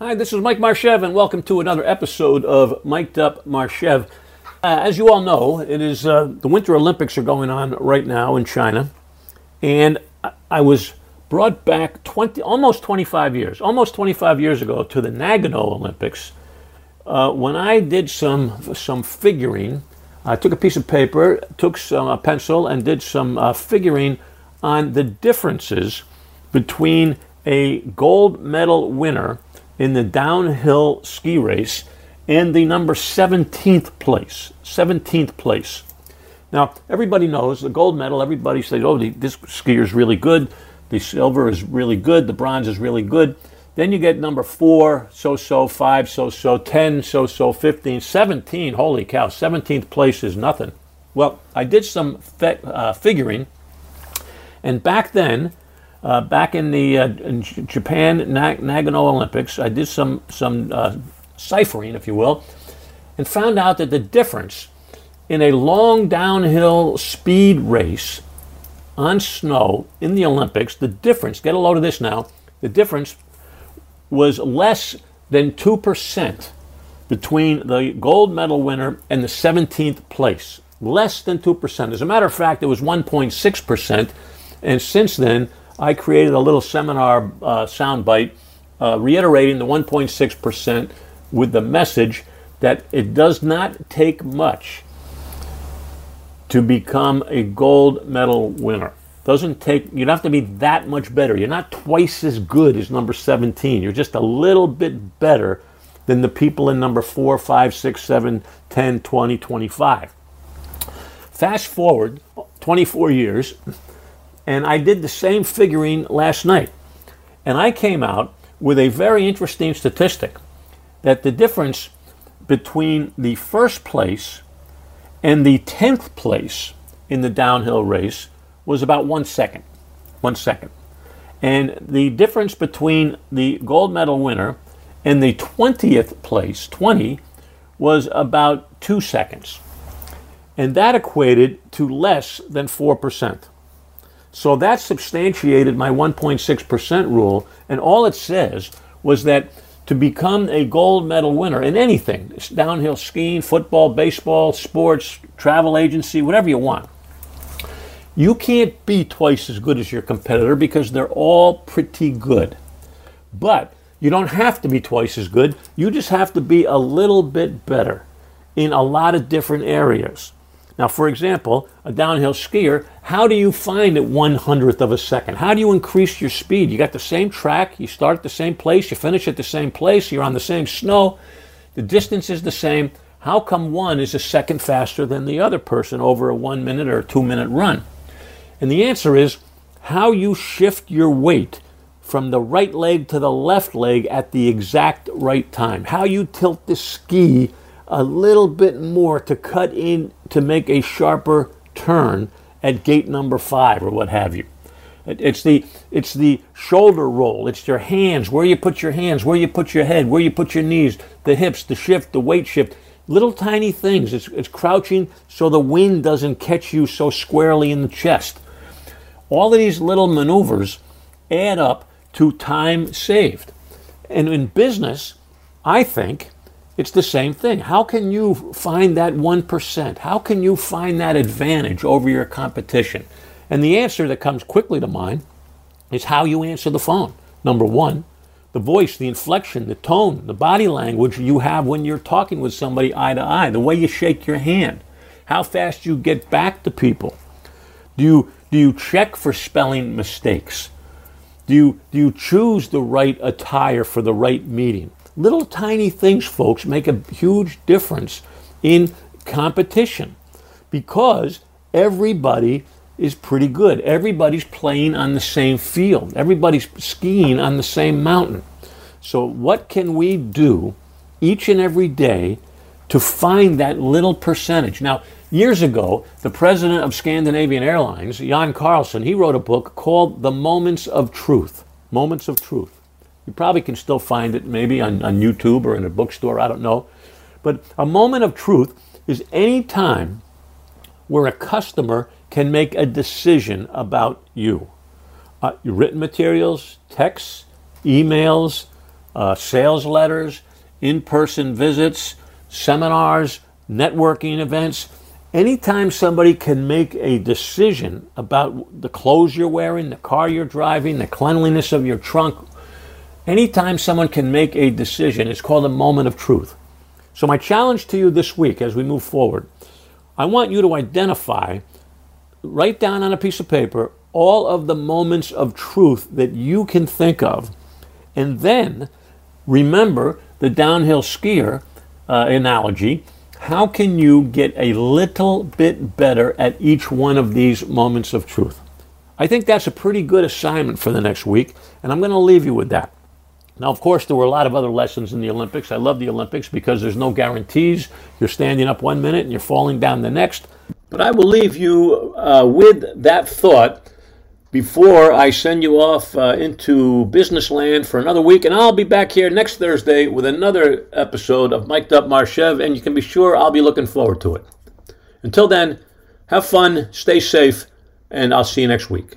Hi, this is Mike Marshev, and welcome to another episode of Miked Up Marshev. Uh, as you all know, it is uh, the Winter Olympics are going on right now in China, and I, I was brought back 20, almost 25 years, almost 25 years ago to the Nagano Olympics uh, when I did some some figuring. I took a piece of paper, took some a pencil, and did some uh, figuring on the differences between a gold medal winner in the downhill ski race and the number 17th place. 17th place. Now, everybody knows the gold medal, everybody says, oh, this skier is really good. The silver is really good. The bronze is really good. Then you get number four, so so, five, so so, 10, so so, 15, 17. Holy cow, 17th place is nothing. Well, I did some fe- uh, figuring, and back then, uh, back in the uh, in Japan Nag- Nagano Olympics, I did some some uh, ciphering, if you will, and found out that the difference in a long downhill speed race on snow in the Olympics, the difference, get a load of this now, the difference was less than 2% between the gold medal winner and the 17th place. Less than 2%. As a matter of fact, it was 1.6%. And since then, I created a little seminar uh, soundbite uh, reiterating the 1.6% with the message that it does not take much to become a gold medal winner. Doesn't take, you don't have to be that much better. You're not twice as good as number 17. You're just a little bit better than the people in number 4, 5, 6, 7, 10, 20, 25. Fast forward 24 years, and I did the same figuring last night. And I came out with a very interesting statistic that the difference between the first place and the 10th place in the downhill race was about one second. One second. And the difference between the gold medal winner and the 20th place, 20, was about two seconds. And that equated to less than 4%. So that substantiated my 1.6% rule, and all it says was that to become a gold medal winner in anything downhill skiing, football, baseball, sports, travel agency, whatever you want you can't be twice as good as your competitor because they're all pretty good. But you don't have to be twice as good, you just have to be a little bit better in a lot of different areas. Now, for example, a downhill skier, how do you find it one hundredth of a second? How do you increase your speed? You got the same track, you start at the same place, you finish at the same place, you're on the same snow, the distance is the same. How come one is a second faster than the other person over a one minute or two minute run? And the answer is how you shift your weight from the right leg to the left leg at the exact right time. How you tilt the ski a little bit more to cut in to make a sharper turn at gate number five or what have you. It's the it's the shoulder roll. It's your hands, where you put your hands, where you put your head, where you put your knees, the hips, the shift, the weight shift. Little tiny things. It's, it's crouching so the wind doesn't catch you so squarely in the chest. All of these little maneuvers add up to time saved. And in business, I think it's the same thing. How can you find that 1%? How can you find that advantage over your competition? And the answer that comes quickly to mind is how you answer the phone. Number one, the voice, the inflection, the tone, the body language you have when you're talking with somebody eye to eye, the way you shake your hand, how fast you get back to people. Do you do you check for spelling mistakes? Do you, do you choose the right attire for the right meeting? Little tiny things, folks, make a huge difference in competition because everybody is pretty good. Everybody's playing on the same field, everybody's skiing on the same mountain. So, what can we do each and every day to find that little percentage? Now, Years ago, the president of Scandinavian Airlines, Jan Carlzon, he wrote a book called The Moments of Truth. Moments of Truth. You probably can still find it maybe on, on YouTube or in a bookstore, I don't know. But a moment of truth is any time where a customer can make a decision about you. Uh, your written materials, texts, emails, uh, sales letters, in person visits, seminars, networking events. Anytime somebody can make a decision about the clothes you're wearing, the car you're driving, the cleanliness of your trunk, anytime someone can make a decision, it's called a moment of truth. So, my challenge to you this week as we move forward, I want you to identify, write down on a piece of paper, all of the moments of truth that you can think of, and then remember the downhill skier uh, analogy. How can you get a little bit better at each one of these moments of truth? I think that's a pretty good assignment for the next week, and I'm going to leave you with that. Now, of course, there were a lot of other lessons in the Olympics. I love the Olympics because there's no guarantees. You're standing up one minute and you're falling down the next. But I will leave you uh, with that thought before I send you off uh, into business land for another week. And I'll be back here next Thursday with another episode of Mic'd Up Marshev, and you can be sure I'll be looking forward to it. Until then, have fun, stay safe, and I'll see you next week.